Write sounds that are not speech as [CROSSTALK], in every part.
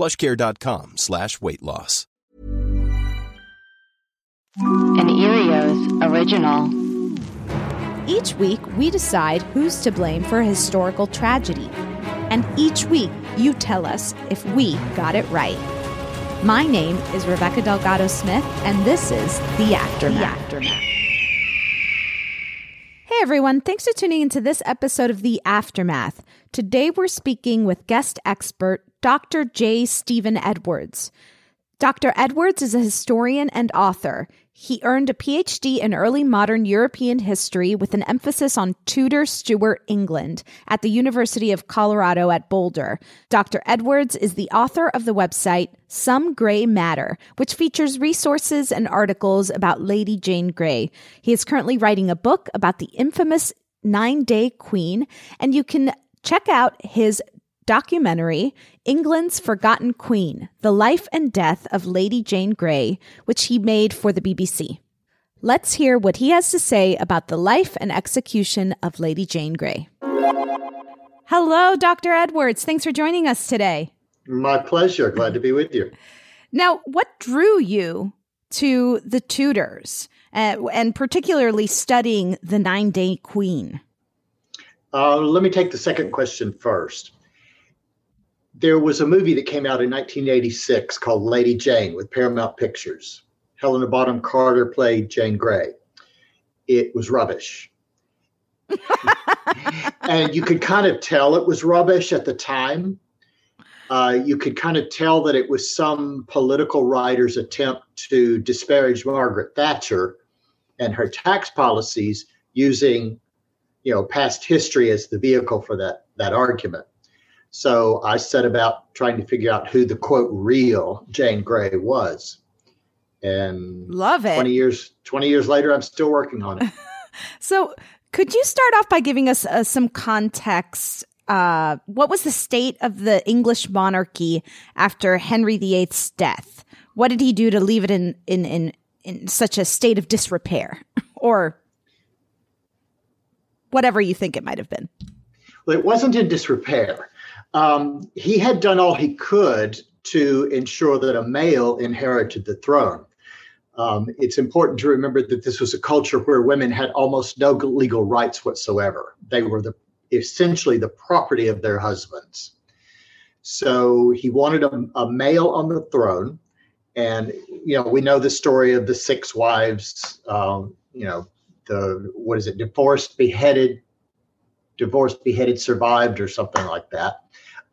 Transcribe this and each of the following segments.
plushcare.com slash weight loss. An Erios original. Each week, we decide who's to blame for a historical tragedy. And each week, you tell us if we got it right. My name is Rebecca Delgado Smith, and this is The Aftermath. The Aftermath. Hey everyone, thanks for tuning into this episode of The Aftermath. Today we're speaking with guest expert Dr. J. Stephan Edwards. Dr. Edwards is a historian and author. He earned a PhD in early modern European history with an emphasis on Tudor Stuart England at the University of Colorado at Boulder. Dr. Edwards is the author of the website Some Grey Matter, which features resources and articles about Lady Jane Grey. He is currently writing a book about the infamous Nine Day Queen, and you can check out his documentary, England's Forgotten Queen The Life and Death of Lady Jane Grey, which he made for the BBC. Let's hear what he has to say about the life and execution of Lady Jane Grey. Hello, Dr. Edwards. Thanks for joining us today. My pleasure. Glad to be with you. Now, what drew you to the Tudors uh, and particularly studying the Nine Day Queen? Uh, let me take the second question first there was a movie that came out in 1986 called Lady Jane with Paramount Pictures. Helena Bonham Carter played Jane Grey. It was rubbish. [LAUGHS] and you could kind of tell it was rubbish at the time. Uh, you could kind of tell that it was some political writer's attempt to disparage Margaret Thatcher and her tax policies using, you know, past history as the vehicle for that that argument. So I set about trying to figure out who the quote real Jane Grey was. And love it. 20 years 20 years later I'm still working on it. [LAUGHS] so could you start off by giving us uh, some context uh, what was the state of the English monarchy after Henry VIII's death? What did he do to leave it in in in, in such a state of disrepair, [LAUGHS] or whatever you think it might have been? Well, it wasn't in disrepair um, he had done all he could to ensure that a male inherited the throne. Um, it's important to remember that this was a culture where women had almost no legal rights whatsoever. They were the essentially the property of their husbands. So he wanted a, a male on the throne. And, you know, we know the story of the six wives, um, you know, the, what is it, divorced, beheaded, divorced, beheaded, survived, or something like that.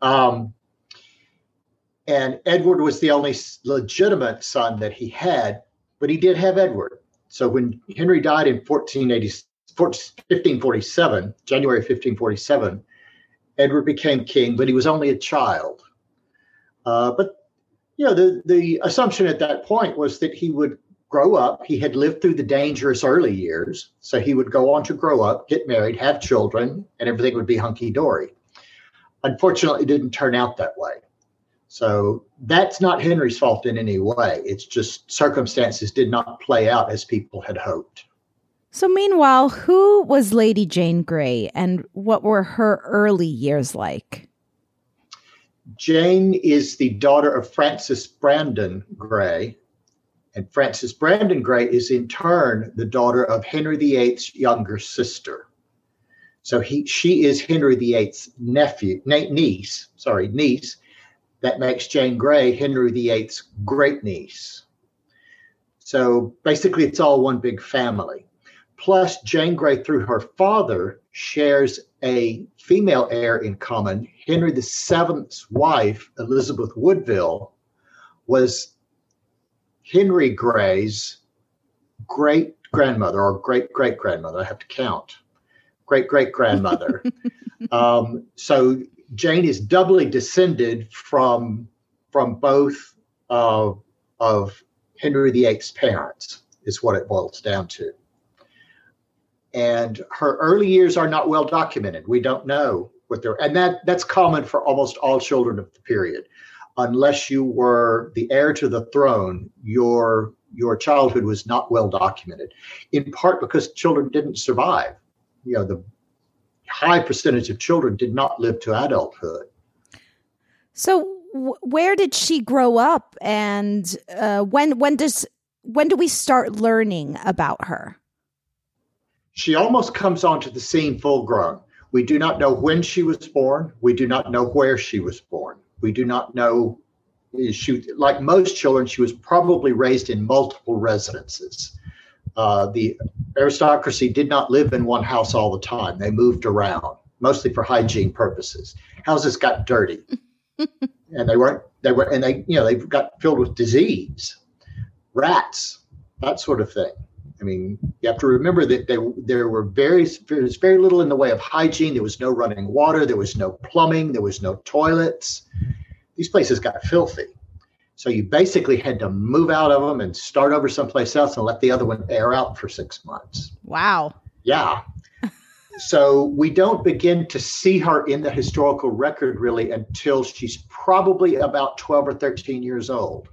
Um, and Edward was the only legitimate son that he had, but he did have Edward. So when Henry died in 1480, 1547, January 1547, Edward became king, but he was only a child. Uh, but you know, the the assumption at that point was that he would grow up. He had lived through the dangerous early years, so he would go on to grow up, get married, have children, and everything would be hunky dory. Unfortunately, it didn't turn out that way. So that's not Henry's fault in any way. It's just circumstances did not play out as people had hoped. So, meanwhile, who was Lady Jane Grey and what were her early years like? Jane is the daughter of Frances Brandon Grey. And Frances Brandon Grey is in turn the daughter of Henry VIII's younger sister. So he, she is Henry VIII's nephew, niece, sorry, niece, that makes Jane Grey Henry VIII's great niece. So basically, it's all one big family. Plus, Jane Grey, through her father, shares a female heir in common. Henry VII's wife, Elizabeth Woodville, was Henry Grey's great grandmother or great great grandmother. I have to count. Great great grandmother. [LAUGHS] um, so Jane is doubly descended from from both uh, of Henry VIII's parents, is what it boils down to. And her early years are not well documented. We don't know what they're, and that that's common for almost all children of the period. Unless you were the heir to the throne, your your childhood was not well documented, in part because children didn't survive. You know, the high percentage of children did not live to adulthood. So, w- where did she grow up, and uh, when when does when do we start learning about her? She almost comes onto the scene full grown. We do not know when she was born. We do not know where she was born. We do not know. She, like most children, she was probably raised in multiple residences. Uh, the aristocracy did not live in one house all the time. They moved around, mostly for hygiene purposes. Houses got dirty, [LAUGHS] and they weren't. They were, and they, you know, they got filled with disease, rats, that sort of thing. I mean, you have to remember that they, there were very there was very little in the way of hygiene. There was no running water. There was no plumbing. There was no toilets. These places got filthy. So you basically had to move out of them and start over someplace else and let the other one air out for six months. Wow. Yeah. [LAUGHS] so we don't begin to see her in the historical record really until she's probably about 12 or 13 years old.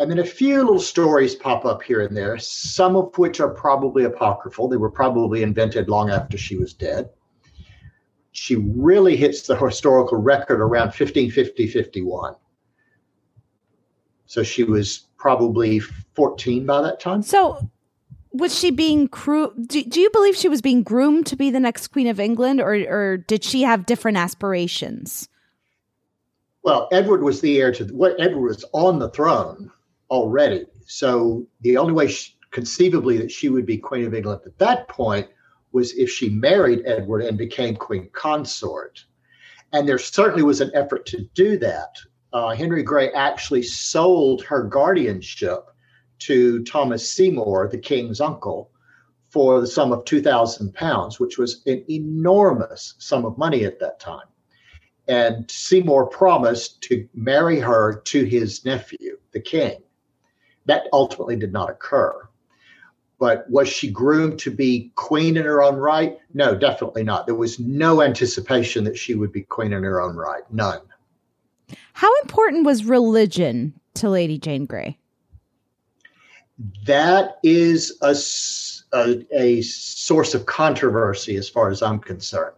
And then a few little stories pop up here and there, some of which are probably apocryphal. They were probably invented long after she was dead. She really hits the historical record around 1550 51. So she was probably 14 by that time. So was she being cru- do, do you believe she was being groomed to be the next queen of England or or did she have different aspirations? Well, Edward was the heir to what Edward was on the throne already. So the only way she, conceivably that she would be queen of England at that point was if she married Edward and became queen consort. And there certainly was an effort to do that uh, Henry Grey actually sold her guardianship to Thomas Seymour, the king's uncle, for the sum of 2,000 pounds, which was an enormous sum of money at that time. And Seymour promised to marry her to his nephew, the king. That ultimately did not occur. But was she groomed to be queen in her own right? No, definitely not. There was no anticipation that she would be queen in her own right. None. How important was religion to Lady Jane Grey? That is a, a, a source of controversy as far as I'm concerned.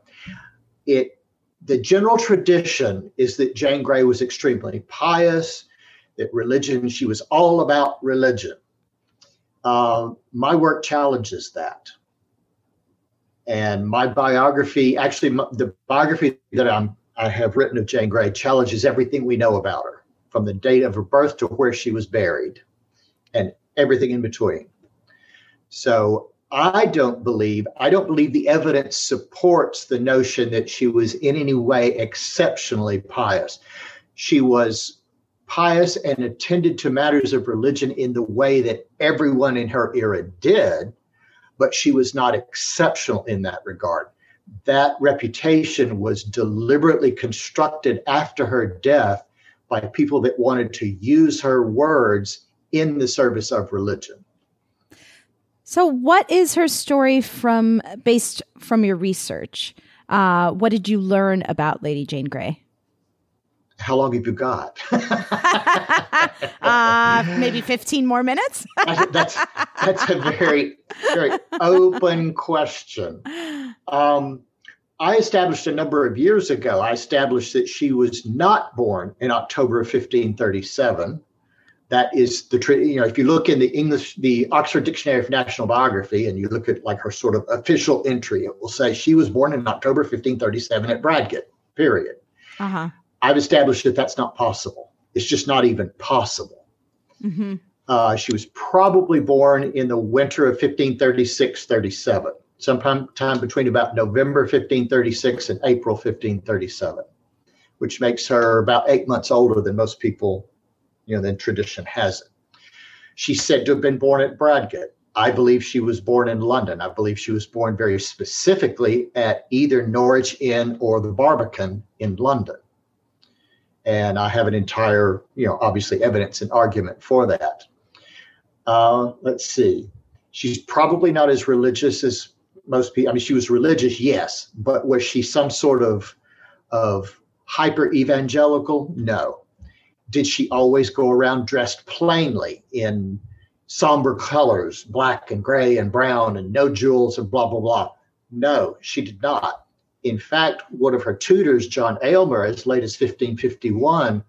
It the general tradition is that Jane Grey was extremely pious, that religion, she was all about religion. Uh, my work challenges that. And my biography, actually, the biography that I'm I have written of Jane Grey challenges everything we know about her, from the date of her birth to where she was buried, and everything in between. So I don't believe, I don't believe the evidence supports the notion that she was in any way exceptionally pious. She was pious and attended to matters of religion in the way that everyone in her era did, but she was not exceptional in that regard. That reputation was deliberately constructed after her death by people that wanted to use her words in the service of religion. So, what is her story from based from your research? Uh, what did you learn about Lady Jane Grey? How long have you got? [LAUGHS] [LAUGHS] uh, maybe 15 more minutes. that's that's a very very open question. Um, I established a number of years ago. I established that she was not born in October of 1537 that is the you know if you look in the english the oxford dictionary of national biography and you look at like her sort of official entry it will say she was born in october 1537 at bradgate period uh-huh. I've established that that's not possible it's just not even possible mm-hmm. uh, she was probably born in the winter of 1536-37 sometime time between about november 1536 and april 1537 which makes her about eight months older than most people you know, than tradition has it. She's said to have been born at Bradgate. I believe she was born in London. I believe she was born very specifically at either Norwich Inn or the Barbican in London. And I have an entire, you know, obviously evidence and argument for that. Uh, let's see. She's probably not as religious as most people. I mean, she was religious, yes, but was she some sort of of hyper evangelical? No did she always go around dressed plainly in somber colors, black and gray and brown, and no jewels and blah, blah, blah? No, she did not. In fact, one of her tutors, John Aylmer, as late as 1551,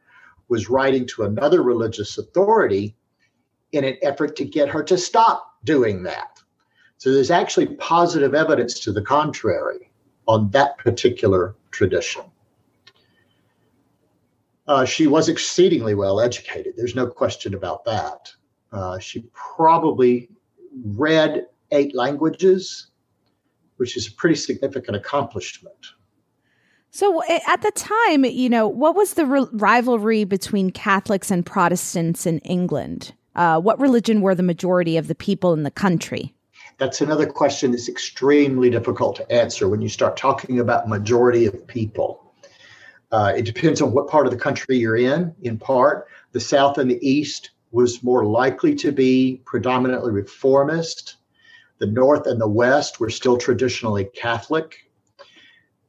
was writing to another religious authority in an effort to get her to stop doing that. So there's actually positive evidence to the contrary on that particular tradition. Uh, she was exceedingly well educated. There's no question about that. Uh, she probably read eight languages, which is a pretty significant accomplishment. So at the time, you know, what was the re- rivalry between Catholics and Protestants in England? Uh, what religion were the majority of the people in the country? That's another question that's extremely difficult to answer when you start talking about majority of people. Uh, it depends on what part of the country you're in, in part. The South and the East was more likely to be predominantly reformist. The North and the West were still traditionally Catholic.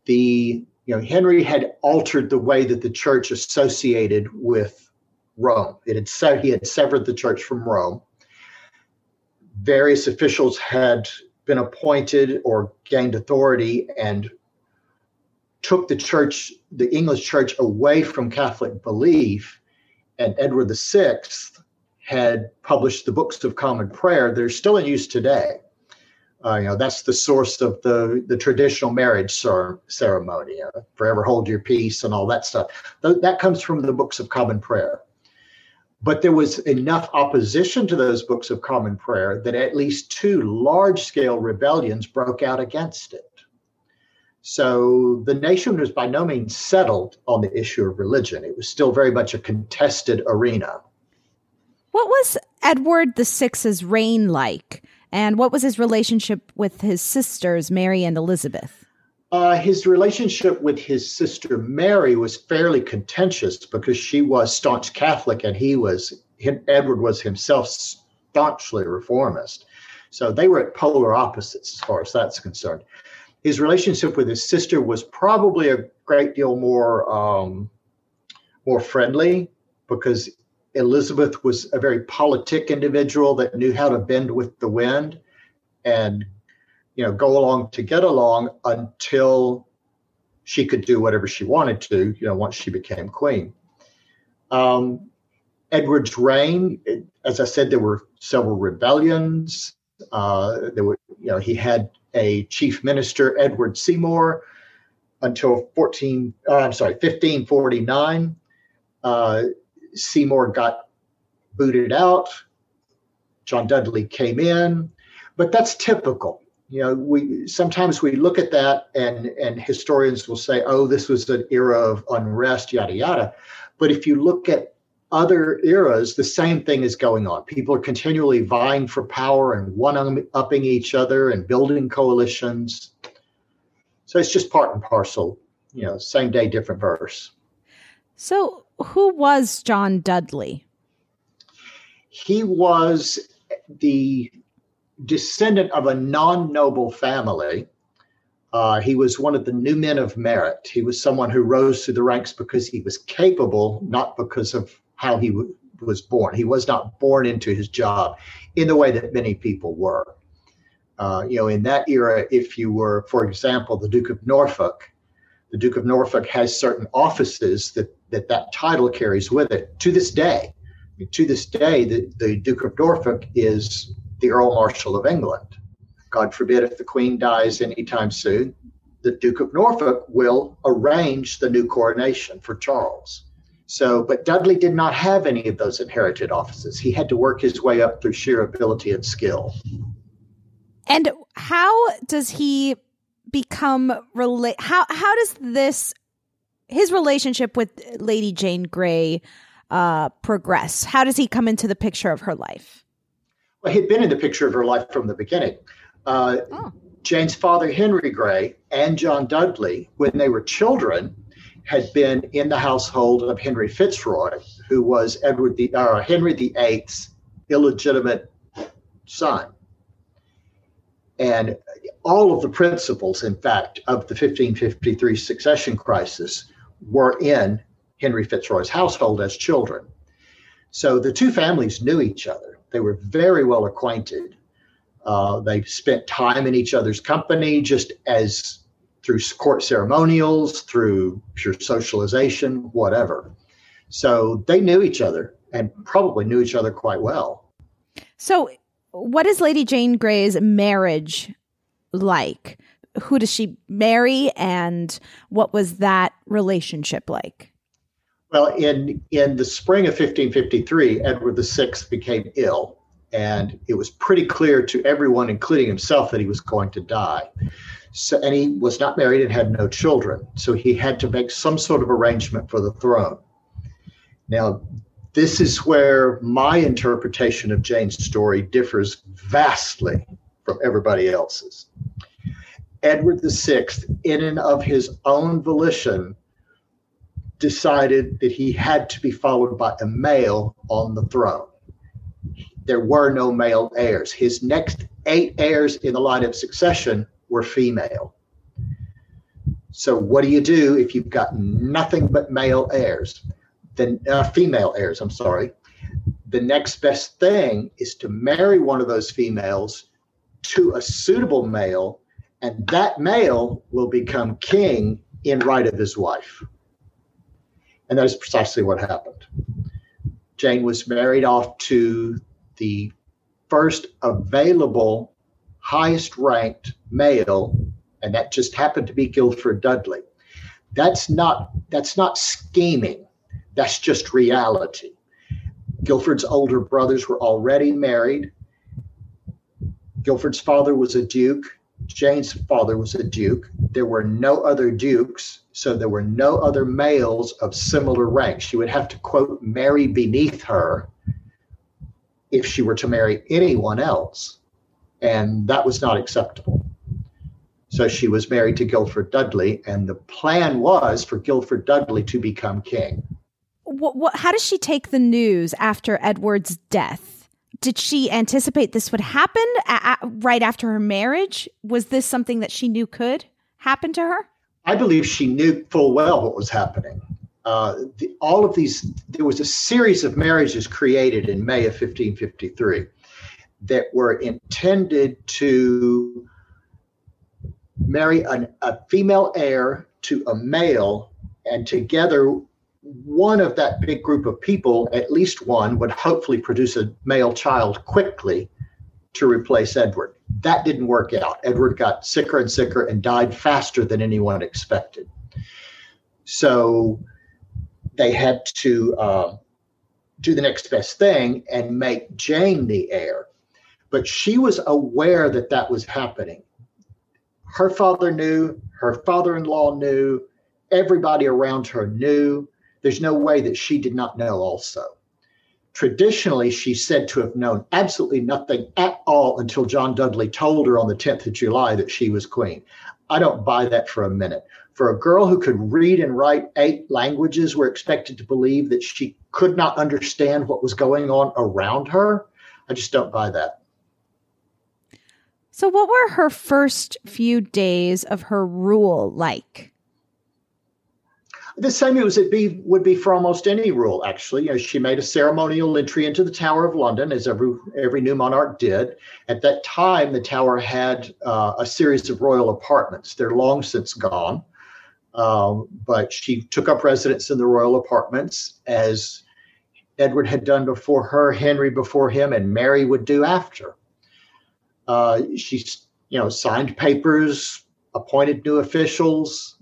The you know Henry had altered the way that the church associated with Rome. It had se- he had severed the church from Rome. Various officials had been appointed or gained authority and took the church, the English church, away from Catholic belief, and Edward VI had published the Books of Common Prayer. They're still in use today. Uh, you know, that's the source of the, the traditional marriage cer- ceremony, uh, forever hold your peace and all that stuff. Th- that comes from the Books of Common Prayer. But there was enough opposition to those Books of Common Prayer that at least two large scale rebellions broke out against it. So the nation was by no means settled on the issue of religion. It was still very much a contested arena. What was Edward VI's reign like? And what was his relationship with his sisters, Mary and Elizabeth? Uh, his relationship with his sister Mary was fairly contentious because she was staunch Catholic and he was, Edward was himself staunchly reformist. So they were at polar opposites as far as that's concerned his relationship with his sister was probably a great deal more um, more friendly because Elizabeth was a very politic individual that knew how to bend with the wind and you know go along to get along until she could do whatever she wanted to you know once she became queen um, edward's reign as i said there were several rebellions uh, there were you know he had a chief minister, Edward Seymour, until 14, uh, I'm sorry, 1549. Uh, Seymour got booted out. John Dudley came in, but that's typical. You know, we sometimes we look at that and and historians will say, "Oh, this was an era of unrest, yada yada." But if you look at other eras, the same thing is going on. People are continually vying for power and one upping each other and building coalitions. So it's just part and parcel, you know, same day, different verse. So, who was John Dudley? He was the descendant of a non noble family. Uh, he was one of the new men of merit. He was someone who rose through the ranks because he was capable, not because of how he w- was born. He was not born into his job in the way that many people were. Uh, you know, in that era, if you were, for example, the Duke of Norfolk, the Duke of Norfolk has certain offices that that, that title carries with it to this day. I mean, to this day, the, the Duke of Norfolk is the Earl Marshal of England. God forbid if the Queen dies anytime soon, the Duke of Norfolk will arrange the new coronation for Charles. So, but Dudley did not have any of those inherited offices. He had to work his way up through sheer ability and skill. And how does he become relate? How how does this his relationship with Lady Jane Grey uh, progress? How does he come into the picture of her life? Well, he'd been in the picture of her life from the beginning. Uh, oh. Jane's father, Henry Grey, and John Dudley, when they were children, had been in the household of Henry Fitzroy, who was Edward the uh, Henry VIII's illegitimate son. And all of the principals, in fact, of the 1553 succession crisis were in Henry Fitzroy's household as children. So the two families knew each other. They were very well acquainted. Uh, they spent time in each other's company just as through court ceremonials, through pure socialization, whatever. So they knew each other and probably knew each other quite well. So, what is Lady Jane Grey's marriage like? Who does she marry, and what was that relationship like? Well, in in the spring of 1553, Edward VI became ill, and it was pretty clear to everyone, including himself, that he was going to die. So, and he was not married and had no children. So he had to make some sort of arrangement for the throne. Now, this is where my interpretation of Jane's story differs vastly from everybody else's. Edward VI, in and of his own volition, decided that he had to be followed by a male on the throne. There were no male heirs. His next eight heirs in the line of succession were female. So what do you do if you've got nothing but male heirs? Then uh, female heirs, I'm sorry. The next best thing is to marry one of those females to a suitable male, and that male will become king in right of his wife. And that is precisely what happened. Jane was married off to the first available highest ranked male, and that just happened to be Guilford Dudley. That's not that's not scheming. That's just reality. Guilford's older brothers were already married. Guilford's father was a duke. Jane's father was a duke. There were no other dukes, so there were no other males of similar rank. She would have to, quote, marry beneath her if she were to marry anyone else and that was not acceptable. So she was married to Guilford Dudley, and the plan was for Guilford Dudley to become king. What, what, how does she take the news after Edward's death? Did she anticipate this would happen a- a- right after her marriage? Was this something that she knew could happen to her? I believe she knew full well what was happening. Uh, the, all of these, there was a series of marriages created in May of 1553 that were intended to marry an, a female heir to a male, and together, one of that big group of people, at least one, would hopefully produce a male child quickly to replace Edward. that didn't work out. Edward got sicker and sicker and died faster than anyone expected. So they had to uh, do the next best thing and make Jane the heir. But she was aware that that was happening. Her father knew, her father in law knew, everybody around her knew. There's no way that she did not know also. Traditionally, she's said to have known absolutely nothing at all until John Dudley told her on the 10th of July that she was queen. I don't buy that for a minute. For a girl who could read and write eight languages, we're expected to believe that she could not understand what was going on around her. I just don't buy that. So, what were her first few days of her rule like? The same it be would be for almost any rule. Actually, you know, she made a ceremonial entry into the Tower of London, as every every new monarch did. At that time, the Tower had uh, a series of royal apartments. They're long since gone, um, but she took up residence in the royal apartments as Edward had done before her, Henry before him, and Mary would do after. Uh, she, you know, signed papers, appointed new officials,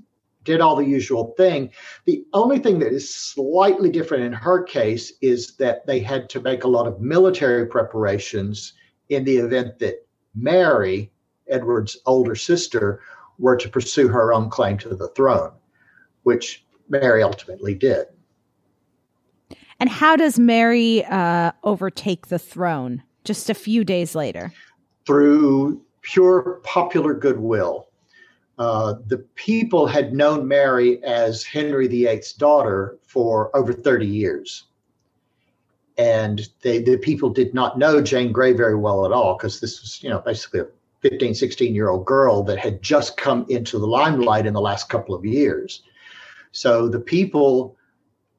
did all the usual thing. The only thing that is slightly different in her case is that they had to make a lot of military preparations in the event that Mary, Edward's older sister, were to pursue her own claim to the throne, which Mary ultimately did. And how does Mary uh, overtake the throne just a few days later? Through pure popular goodwill. Uh, the people had known Mary as Henry VIII's daughter for over 30 years. And they, the people did not know Jane Grey very well at all because this was, you know, basically a 15, 16 year old girl that had just come into the limelight in the last couple of years. So the people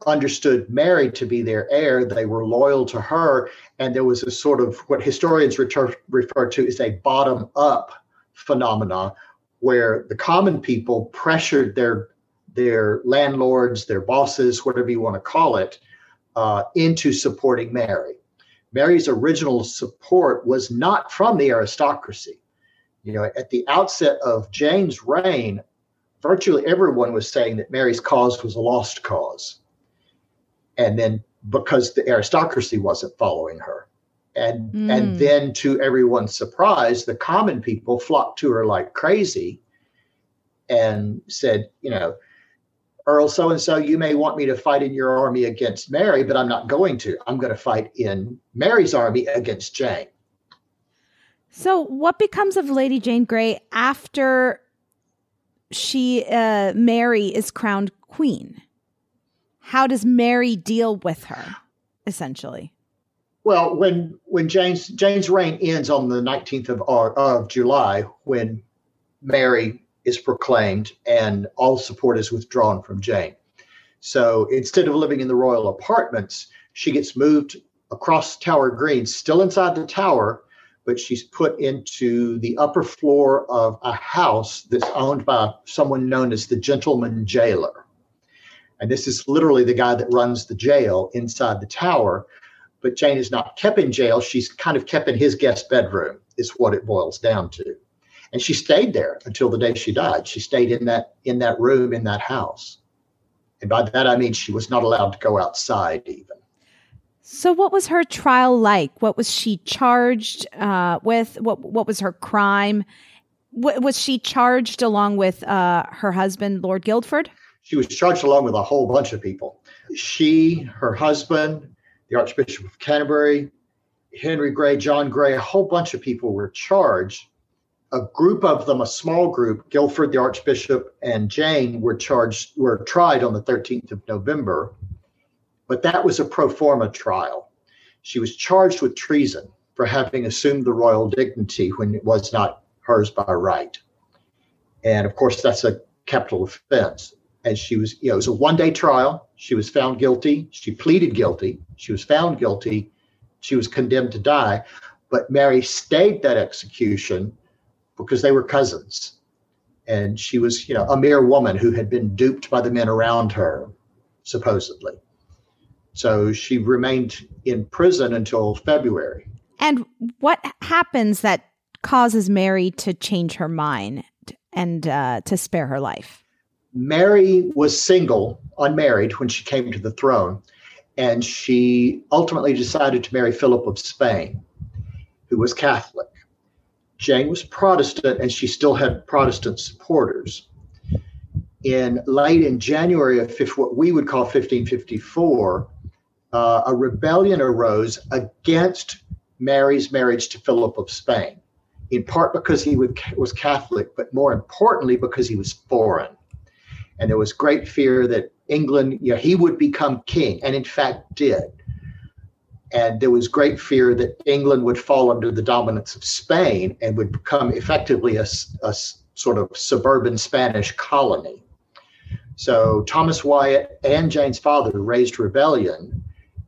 understood Mary to be their heir. They were loyal to her. And there was a sort of what historians refer, refer to as a bottom up phenomena where the common people pressured their their landlords, their bosses, whatever you want to call it, uh, into supporting Mary. Mary's original support was not from the aristocracy. You know, at the outset of Jane's reign, virtually everyone was saying that Mary's cause was a lost cause. And then because the aristocracy wasn't following her. And mm. and then to everyone's surprise, the common people flocked to her like crazy and said, you know, Earl so and so, you may want me to fight in your army against Mary, but I'm not going to. I'm going to fight in Mary's army against Jane. So, what becomes of Lady Jane Grey after she uh, Mary is crowned queen? How does Mary deal with her, essentially? Well, when when Jane's Jane's reign ends on the 19th of of July, when Mary is proclaimed and all support is withdrawn from Jane. So instead of living in the royal apartments, she gets moved across Tower Green, still inside the tower, but she's put into the upper floor of a house that's owned by someone known as the gentleman jailer. And this is literally the guy that runs the jail inside the tower but Jane is not kept in jail. She's kind of kept in his guest bedroom, is what it boils down to. And she stayed there until the day she died. She stayed in that in that room in that house. And by that I mean she was not allowed to go outside even. So, what was her trial like? What was she charged uh, with? What What was her crime? W- was she charged along with uh, her husband, Lord Guildford? She was charged along with a whole bunch of people. She, her husband, the Archbishop of Canterbury, Henry Grey, John Grey, a whole bunch of people were charged. A group of them, a small group, Guildford, the Archbishop, and Jane were charged, were tried on the 13th of November. But that was a pro forma trial. She was charged with treason for having assumed the royal dignity when it was not hers by right. And of course, that's a capital offense and she was, you know, it was a one day trial. She was found guilty. She pleaded guilty. She was found guilty. She was condemned to die. But Mary stayed that execution because they were cousins. And she was, you know, a mere woman who had been duped by the men around her, supposedly. So she remained in prison until February. And what happens that causes Mary to change her mind and uh, to spare her life? Mary was single, unmarried, when she came to the throne, and she ultimately decided to marry Philip of Spain, who was Catholic. Jane was Protestant, and she still had Protestant supporters. In late in January of what we would call 1554, uh, a rebellion arose against Mary's marriage to Philip of Spain, in part because he was Catholic, but more importantly because he was foreign. And there was great fear that England, you know, he would become king, and in fact did. And there was great fear that England would fall under the dominance of Spain and would become effectively a, a sort of suburban Spanish colony. So Thomas Wyatt and Jane's father raised rebellion,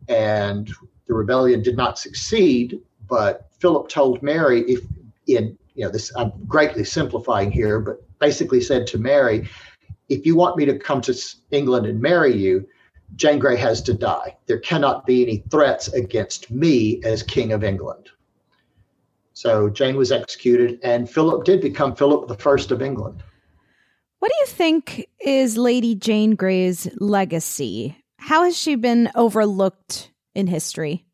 and the rebellion did not succeed. But Philip told Mary, if in you know this, I'm greatly simplifying here, but basically said to Mary, if you want me to come to England and marry you, Jane Grey has to die. There cannot be any threats against me as King of England. So Jane was executed, and Philip did become Philip the First of England. What do you think is Lady Jane Grey's legacy? How has she been overlooked in history?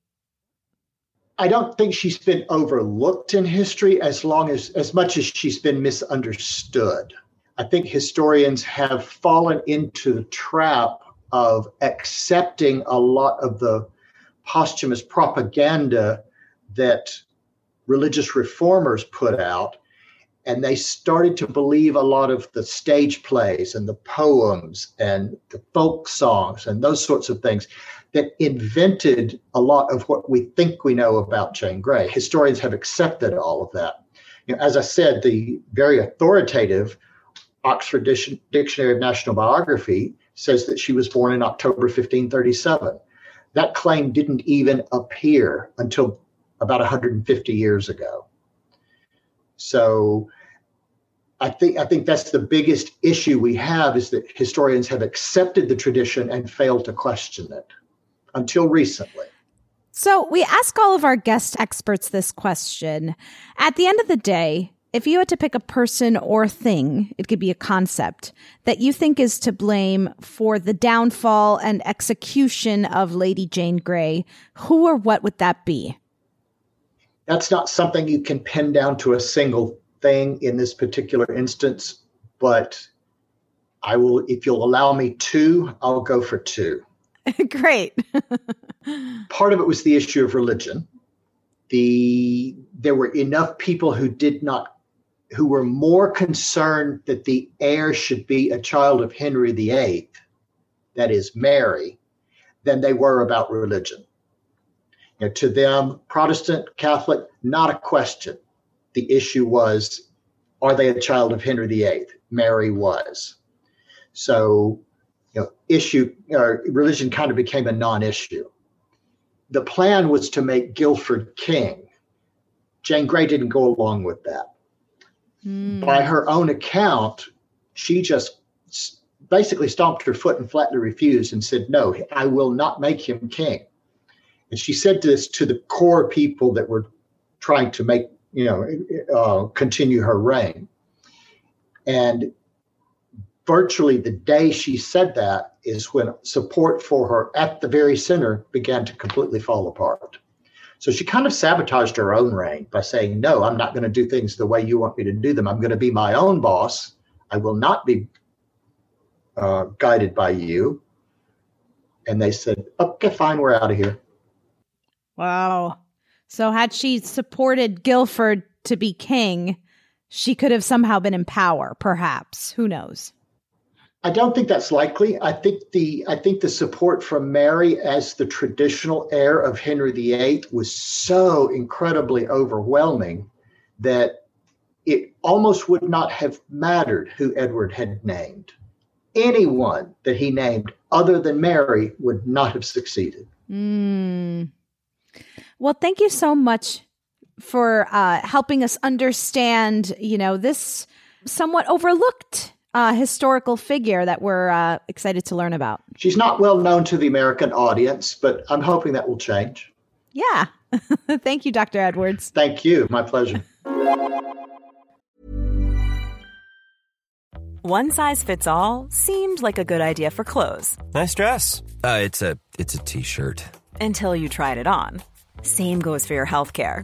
I don't think she's been overlooked in history as long as as much as she's been misunderstood. I think historians have fallen into the trap of accepting a lot of the posthumous propaganda that religious reformers put out. And they started to believe a lot of the stage plays and the poems and the folk songs and those sorts of things that invented a lot of what we think we know about Jane Grey. Historians have accepted all of that. You know, as I said, the very authoritative Oxford Dictionary of National Biography says that she was born in October 1537. That claim didn't even appear until about 150 years ago. So I think I think that's the biggest issue we have is that historians have accepted the tradition and failed to question it until recently. So we ask all of our guest experts this question. At the end of the day, if you had to pick a person or thing, it could be a concept that you think is to blame for the downfall and execution of Lady Jane Grey, who or what would that be? That's not something you can pin down to a single thing in this particular instance, but I will, if you'll allow me two, I'll go for two. [LAUGHS] Great. [LAUGHS] Part of it was the issue of religion. The there were enough people who did not who were more concerned that the heir should be a child of Henry VIII, that is Mary, than they were about religion. To them, Protestant, Catholic, not a question. The issue was, are they a child of Henry VIII? Mary was. So, you know, issue or religion kind of became a non-issue. The plan was to make Guildford king. Jane Grey didn't go along with that. Mm. By her own account, she just basically stomped her foot and flatly refused and said, No, I will not make him king. And she said this to the core people that were trying to make, you know, uh, continue her reign. And virtually the day she said that is when support for her at the very center began to completely fall apart. So she kind of sabotaged her own reign by saying, No, I'm not going to do things the way you want me to do them. I'm going to be my own boss. I will not be uh, guided by you. And they said, Okay, fine, we're out of here. Wow. So had she supported Guilford to be king, she could have somehow been in power, perhaps. Who knows? I don't think that's likely. I think the I think the support from Mary as the traditional heir of Henry VIII was so incredibly overwhelming that it almost would not have mattered who Edward had named. Anyone that he named other than Mary would not have succeeded. Mm. Well, thank you so much for uh, helping us understand, you know, this somewhat overlooked uh, historical figure that we're uh, excited to learn about? She's not well known to the American audience, but I'm hoping that will change. Yeah. [LAUGHS] Thank you, Dr. Edwards. Thank you. My pleasure. One size fits all seemed like a good idea for clothes Nice dress. Uh, it's a it's a t-shirt. until you tried it on. Same goes for your healthcare.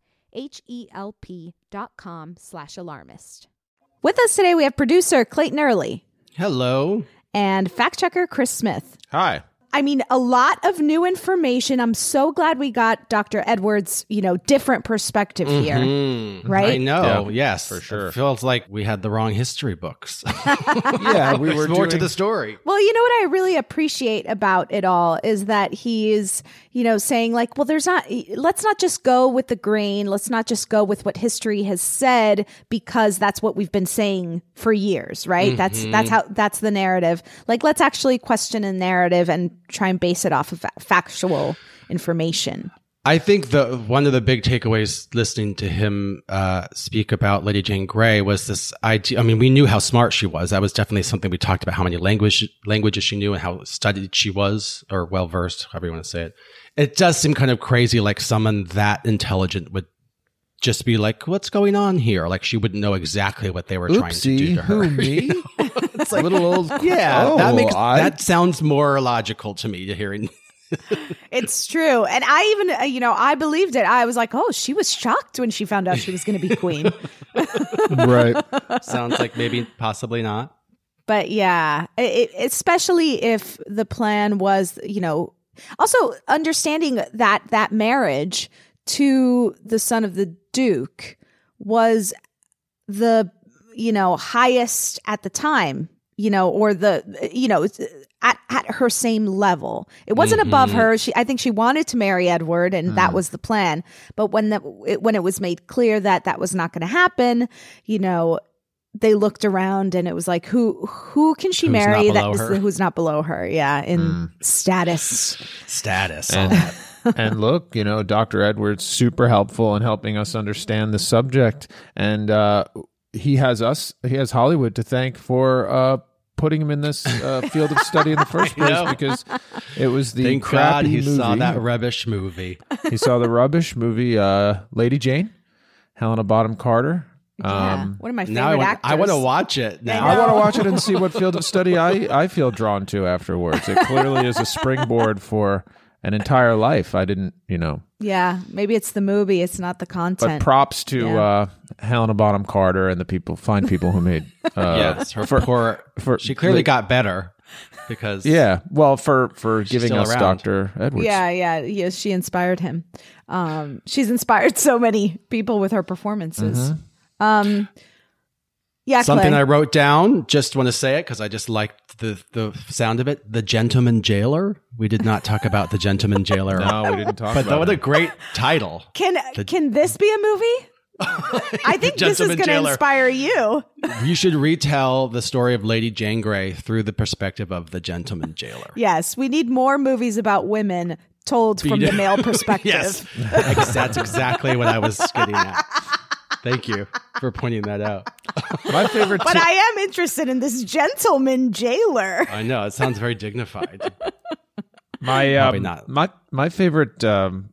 H-E-L-P dot com slash alarmist. With us today, we have producer Clayton Early Hello. and fact checker Chris Smith. Hi. I mean, a lot of new information. I'm so glad we got Dr. Edwards, you know, different perspective here. Mhm. Right? I know. Yeah, yes, for sure. It feels like we had the wrong history books. [LAUGHS] Yeah, we were more to the story. Well, you know what I really appreciate about it all is that he's, you know, saying like, well, there's not, let's not just go with the grain. Let's not just go with what history has said because that's what we've been saying for years, right? That's, that's how, that's the narrative. Like, let's actually question a narrative and try and base it off of factual information. I think the one of the big takeaways listening to him uh, speak about Lady Jane Grey was this idea. I mean, we knew how smart she was. That was definitely something we talked about. How many language languages she knew and how studied she was, or well versed, however you want to say it. It does seem kind of crazy, like someone that intelligent would just be like, "What's going on here?" Like she wouldn't know exactly what they were trying to do to her. who me? [LAUGHS] it's like Little old. [LAUGHS] Yeah, Oh, that makes I- that sounds more logical to me to hearing. [LAUGHS] It's true. And I even, uh, you know, I believed it. I was like, oh, she was shocked when she found out she was going to be queen. [LAUGHS] right. sounds like maybe possibly not. but yeah, it, especially if the plan was, you know, also understanding that that marriage to the son of the duke was the, you know, highest at the time, you know, or the, you know, uh, at, at her same level. It wasn't above mm-hmm. her. She, I think she wanted to marry Edward and that mm. was the plan. But when that, it, when it was made clear that that was not going to happen, you know, they looked around and it was like who who can she Who's marry that below who's not below her yeah in mm. status Status. And, and look, you know, Dr. Edwards super helpful in helping us understand the subject, and uh, he has us, he has Hollywood to thank for uh, putting him in this uh, field of study in the [LAUGHS] first place because it was the Thank God crappy he movie. saw that rubbish movie. he saw the rubbish movie, uh, Lady Jane, Helena Bonham Carter. Yeah, Um, one of my favorite now I want, actors. I want to watch it now. I want to watch it and see what field of study I, I feel drawn to afterwards. It clearly is a springboard for an entire life. I didn't, you know, Yeah, maybe it's the movie. It's not the content. but props to Yeah. uh, Helena Bonham Carter and the people, fine people who made. [LAUGHS] Uh, yes, her for- poor. for- she clearly the- got better because Yeah, well, for for giving us around. Doctor Edwards. yeah, yeah, yes, she inspired him. Um, she's inspired [LAUGHS] so many people with her performances. Um, yeah, something Clay. I wrote down. Just want to say it because I just liked the the sound of it. The Gentleman Jailer. We did not talk about the Gentleman Jailer. No, we didn't talk But about what a great title. can The- can this be a movie? [LAUGHS] I think this is going to inspire you. You should retell the story of Lady Jane Grey through the perspective of the Gentleman Jailer. Yes, we need more movies about women told from the male [LAUGHS] perspective. yes, that's exactly what I was getting at. [LAUGHS] Thank you for pointing that out. [LAUGHS] My favorite. But ti- I am interested in this gentleman jailer. I know it sounds very dignified. my Probably um, not. my my favorite um,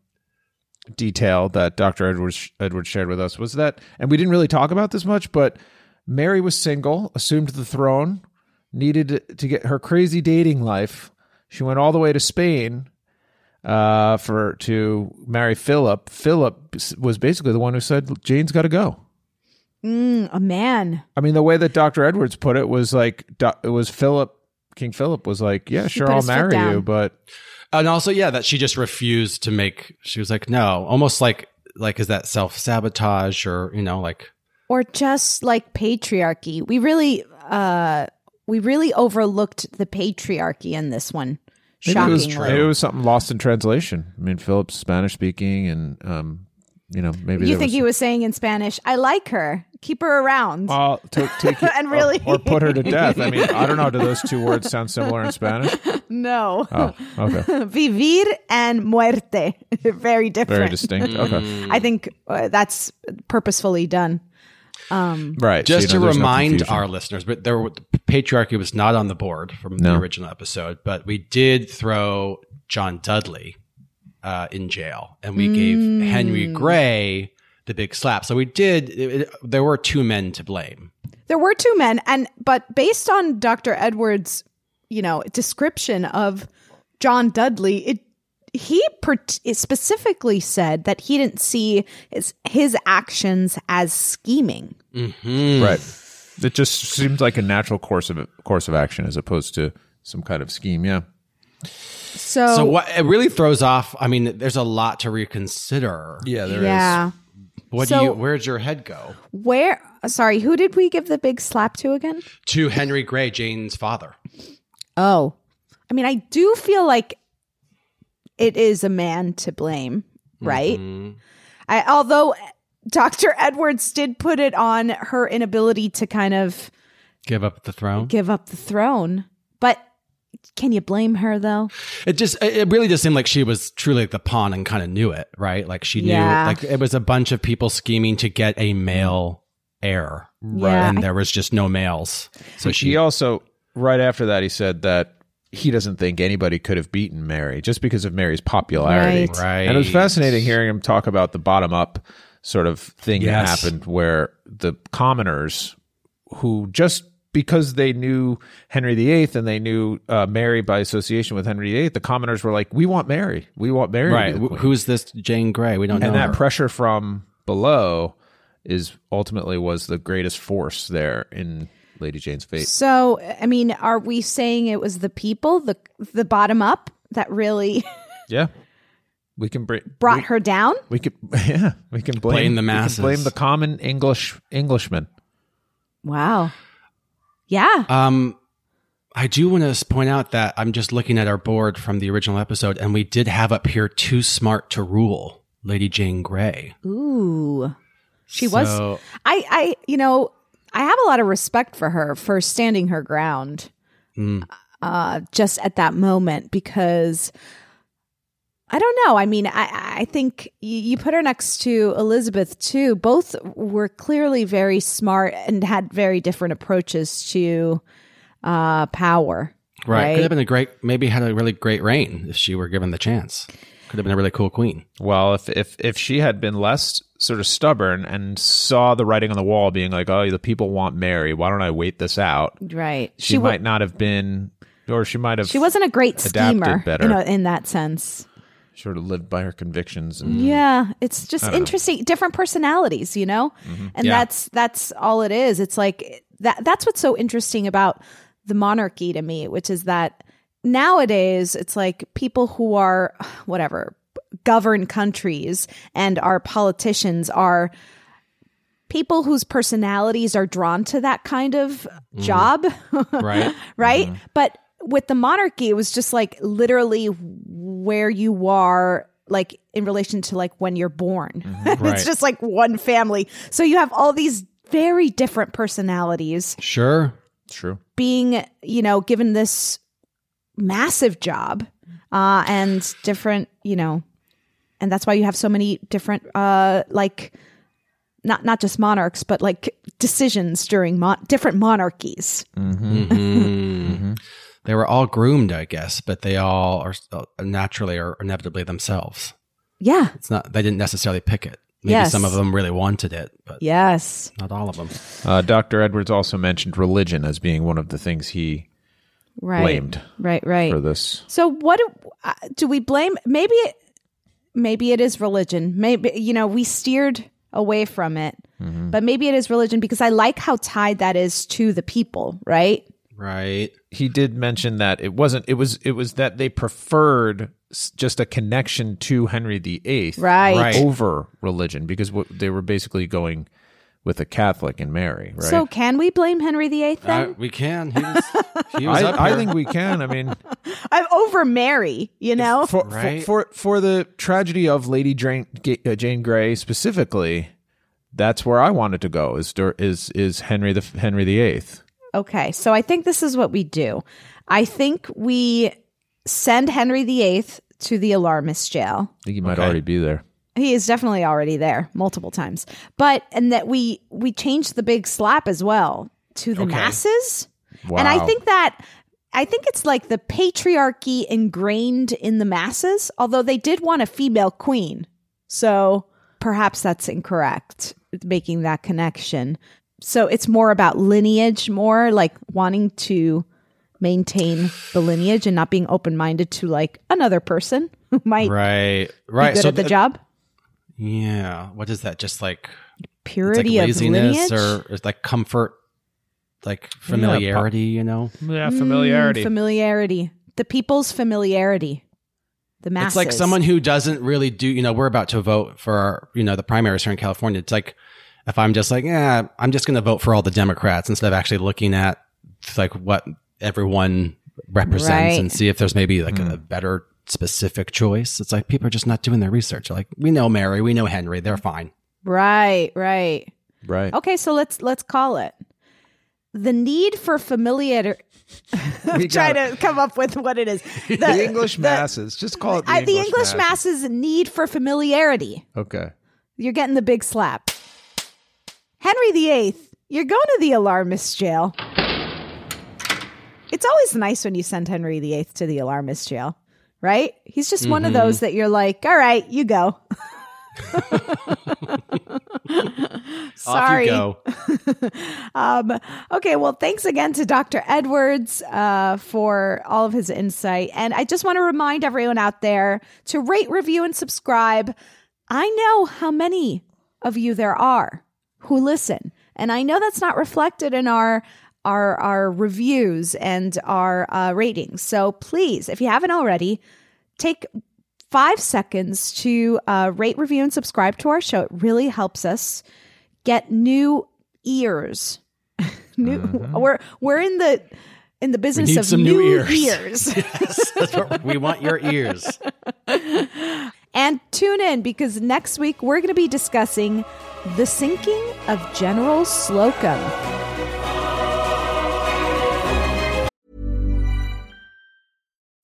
detail that Doctor Edwards Edwards shared with us was that, and we didn't really talk about this much, but Mary was single, assumed the throne, needed to get her crazy dating life. She went all the way to Spain uh, for to marry Philip. Philip was basically the one who said Jane's got to go. Mm, a man. I mean, the way that Doctor Edwards put it was like it was Philip. King Philip was like, "Yeah, sure, I'll marry you," but and also, yeah, that she just refused to make. She was like, no, almost like like is that self sabotage or you know like Or just like patriarchy. We really uh we really overlooked the patriarchy in this one. Maybe it was, maybe it was something lost in translation. I mean, Philip's Spanish speaking, and um, you know, maybe you think was, he was saying in Spanish, I like her. Keep her around. Well, to, take [LAUGHS] it, And really- or, or put her to [LAUGHS] death. I mean, I don't know. Do those two words sound similar in Spanish? no. Oh, okay, [LAUGHS] Vivir and muerte. Very different. very distinct. Okay, I think uh, that's purposefully done. Um, right. so, just you know, to there's no remind our listeners, but there patriarchy was not on the board from No. the original episode, but we did throw John Dudley uh, in jail, and we gave Henry Grey the big slap. So we did. It, it- there were two men to blame. There were two men, and but based on Dr. Edwards' you know description of John Dudley, it he per- specifically said that he didn't see his his actions as scheming. Mm-hmm. right. It just seems like a natural course of course of action as opposed to some kind of scheme. Yeah. So, So what it really throws off. I mean, there's a lot to reconsider. Yeah. There yeah, What So- do you? Where's your head go? where? Sorry, who did we give the big slap to again? To Henry Grey, Jane's father. Oh, I mean, I do feel like it is a man to blame, right? Mhm. I although Dr. Edwards did put it on her inability to kind of Give up the throne. give up the throne. But can you blame her though? It just it it really just seemed like she was truly like the pawn and kind of knew it, right? Like she knew Yeah. like it was a bunch of people scheming to get a male heir. Yeah. And there was just no males. So she he also right after that he said that he doesn't think anybody could have beaten Mary just because of Mary's popularity. Right. Right. And it was fascinating hearing him talk about the bottom up sort of thing that happened where the commoners who just because they knew Henry VIII and they knew uh, Mary by association with Henry VIII, the commoners were like, "We want Mary. We want Mary." Right. the queen." Who's this Jane Grey? We don't and know. that her. pressure from below is ultimately was the greatest force there in Lady Jane's fate. So, I mean, are we saying it was the people, the the bottom up that really [LAUGHS] Yeah, we can bring brought we, her down? We could, [LAUGHS] yeah, we can blame, Blame the we can masses. blame the common English Englishman. Wow. Yeah. Um, I do want to point out that I'm just looking at our board from the original episode, and we did have up here "Too Smart to Rule," Lady Jane Grey. Ooh. She was I I you know, I have a lot of respect for her for standing her ground. Mm. uh, just at that moment because I don't know. I mean, I, I think you, put her next to Elizabeth too. Both were clearly very smart and had very different approaches to uh, power. Right. Right. Could have been a great, maybe had a really great reign if she were given the chance. Could have been a really cool queen. Well, if if if she had been less sort of stubborn and saw the writing on the wall, being like, "Oh, the people want Mary. Why don't I wait this out?" Right. She, wa- might not have been, or she might have. She wasn't a great adapted schemer, better. you know, in that sense. sort of lived by her convictions. And, Yeah, it's just I don't know. interesting. Different personalities, you know, Mhm. and Yeah. that's that's all it is. It's like that. That's what's so interesting about the monarchy to me, which is that nowadays it's like people who are whatever govern countries and our politicians are people whose personalities are drawn to that kind of mm. job [LAUGHS] Right. [LAUGHS] right mm-hmm. but with the monarchy it was just like literally where you are like in relation to like when you're born mm-hmm. [LAUGHS] Right. it's just like one family so you have all these very different personalities Sure. True. being you know given this massive job uh and different you know and that's why you have so many different uh like not not just monarchs but like decisions during mon- different monarchies Mhm. They were all groomed, I guess, but they all are uh, naturally or inevitably themselves. yeah It's not. They didn't necessarily pick it. Maybe Yes. some of them really wanted it, but yes not all of them. Uh, Dr. Edwards also mentioned religion as being one of the things he right blamed right right for this. So what do, uh, do we blame? Maybe it, maybe it is religion. Maybe you know we steered away from it, Mm-hmm. but maybe it is religion because I like how tied that is to the people, right? Right. He did mention that it wasn't. It was. It was that they preferred just a connection to Henry VIII, Right. Right. over religion, because what they were basically going with a Catholic and Mary, right? So can we blame Henry VIII then? Uh, we can. He was, he was up I, I think we can. I mean, [LAUGHS] I'm over Mary, you know. for, Right. for, for for the tragedy of Lady Jane, uh, Jane Grey specifically, that's where I wanted to go. Is is is Henry the Henry VIII? Okay, so I think this is what we do. I think we send Henry VIII to the alarmist jail. I think he might Okay. already be there. He is definitely already there multiple times. But and that we we changed the big slap as well to the Okay. masses. And I think that I think it's like the patriarchy ingrained in the masses, although they did want a female queen. So perhaps that's incorrect making that connection. So it's more about lineage, more like wanting to maintain the lineage and not being open-minded to like another person who might right. Right. be good so at the th- job. Yeah. What is that? Just like Purity like of laziness lineage. or is like comfort, like familiarity. you know. Yeah, Mm, familiarity. The people's familiarity. The masses. It's like someone who doesn't really do, you know, we're about to vote for, our, you know, the primaries here in California. It's like if I'm just like, yeah, I'm just going to vote for all the Democrats instead of actually looking at like what everyone represents Right. and see if there's maybe like a better specific choice. It's like people are just not doing their research. Like, we know Mary, we know Henry, they're fine. Right, right. Right. Okay, so let's let's call it. The need for familiar [LAUGHS] I'm trying got to come up with what it is. [LAUGHS] The, The, English the- masses. Just call it the I- English, the English masses. masses need for familiarity. Okay. You're getting the big slap. Henry VIII, you're going to the alarmist jail. It's always nice when you send Henry VIII to the alarmist jail, right? He's just one of Mm-hmm. those that you're like, all right, you go. [LAUGHS] [LAUGHS] Sorry. Go. [LAUGHS] Um, okay, well, thanks again to Dr. Edwards uh, for all of his insight. And I just want to remind everyone out there to rate, review, and subscribe. I know how many of you there are who listen, and I know that's not reflected in our our our reviews and our uh, ratings. So please, if you haven't already, take five seconds to uh, rate, review, and subscribe to our show. It really helps us get new ears. [LAUGHS] new, we're we're in the in the business of some new, new ears. ears. [LAUGHS] yes, we want your ears. [LAUGHS] and tune in because next week we're going to be discussing the sinking of General Slocum.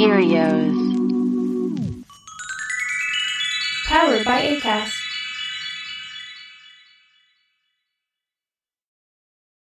Erios. Powered by ACAST.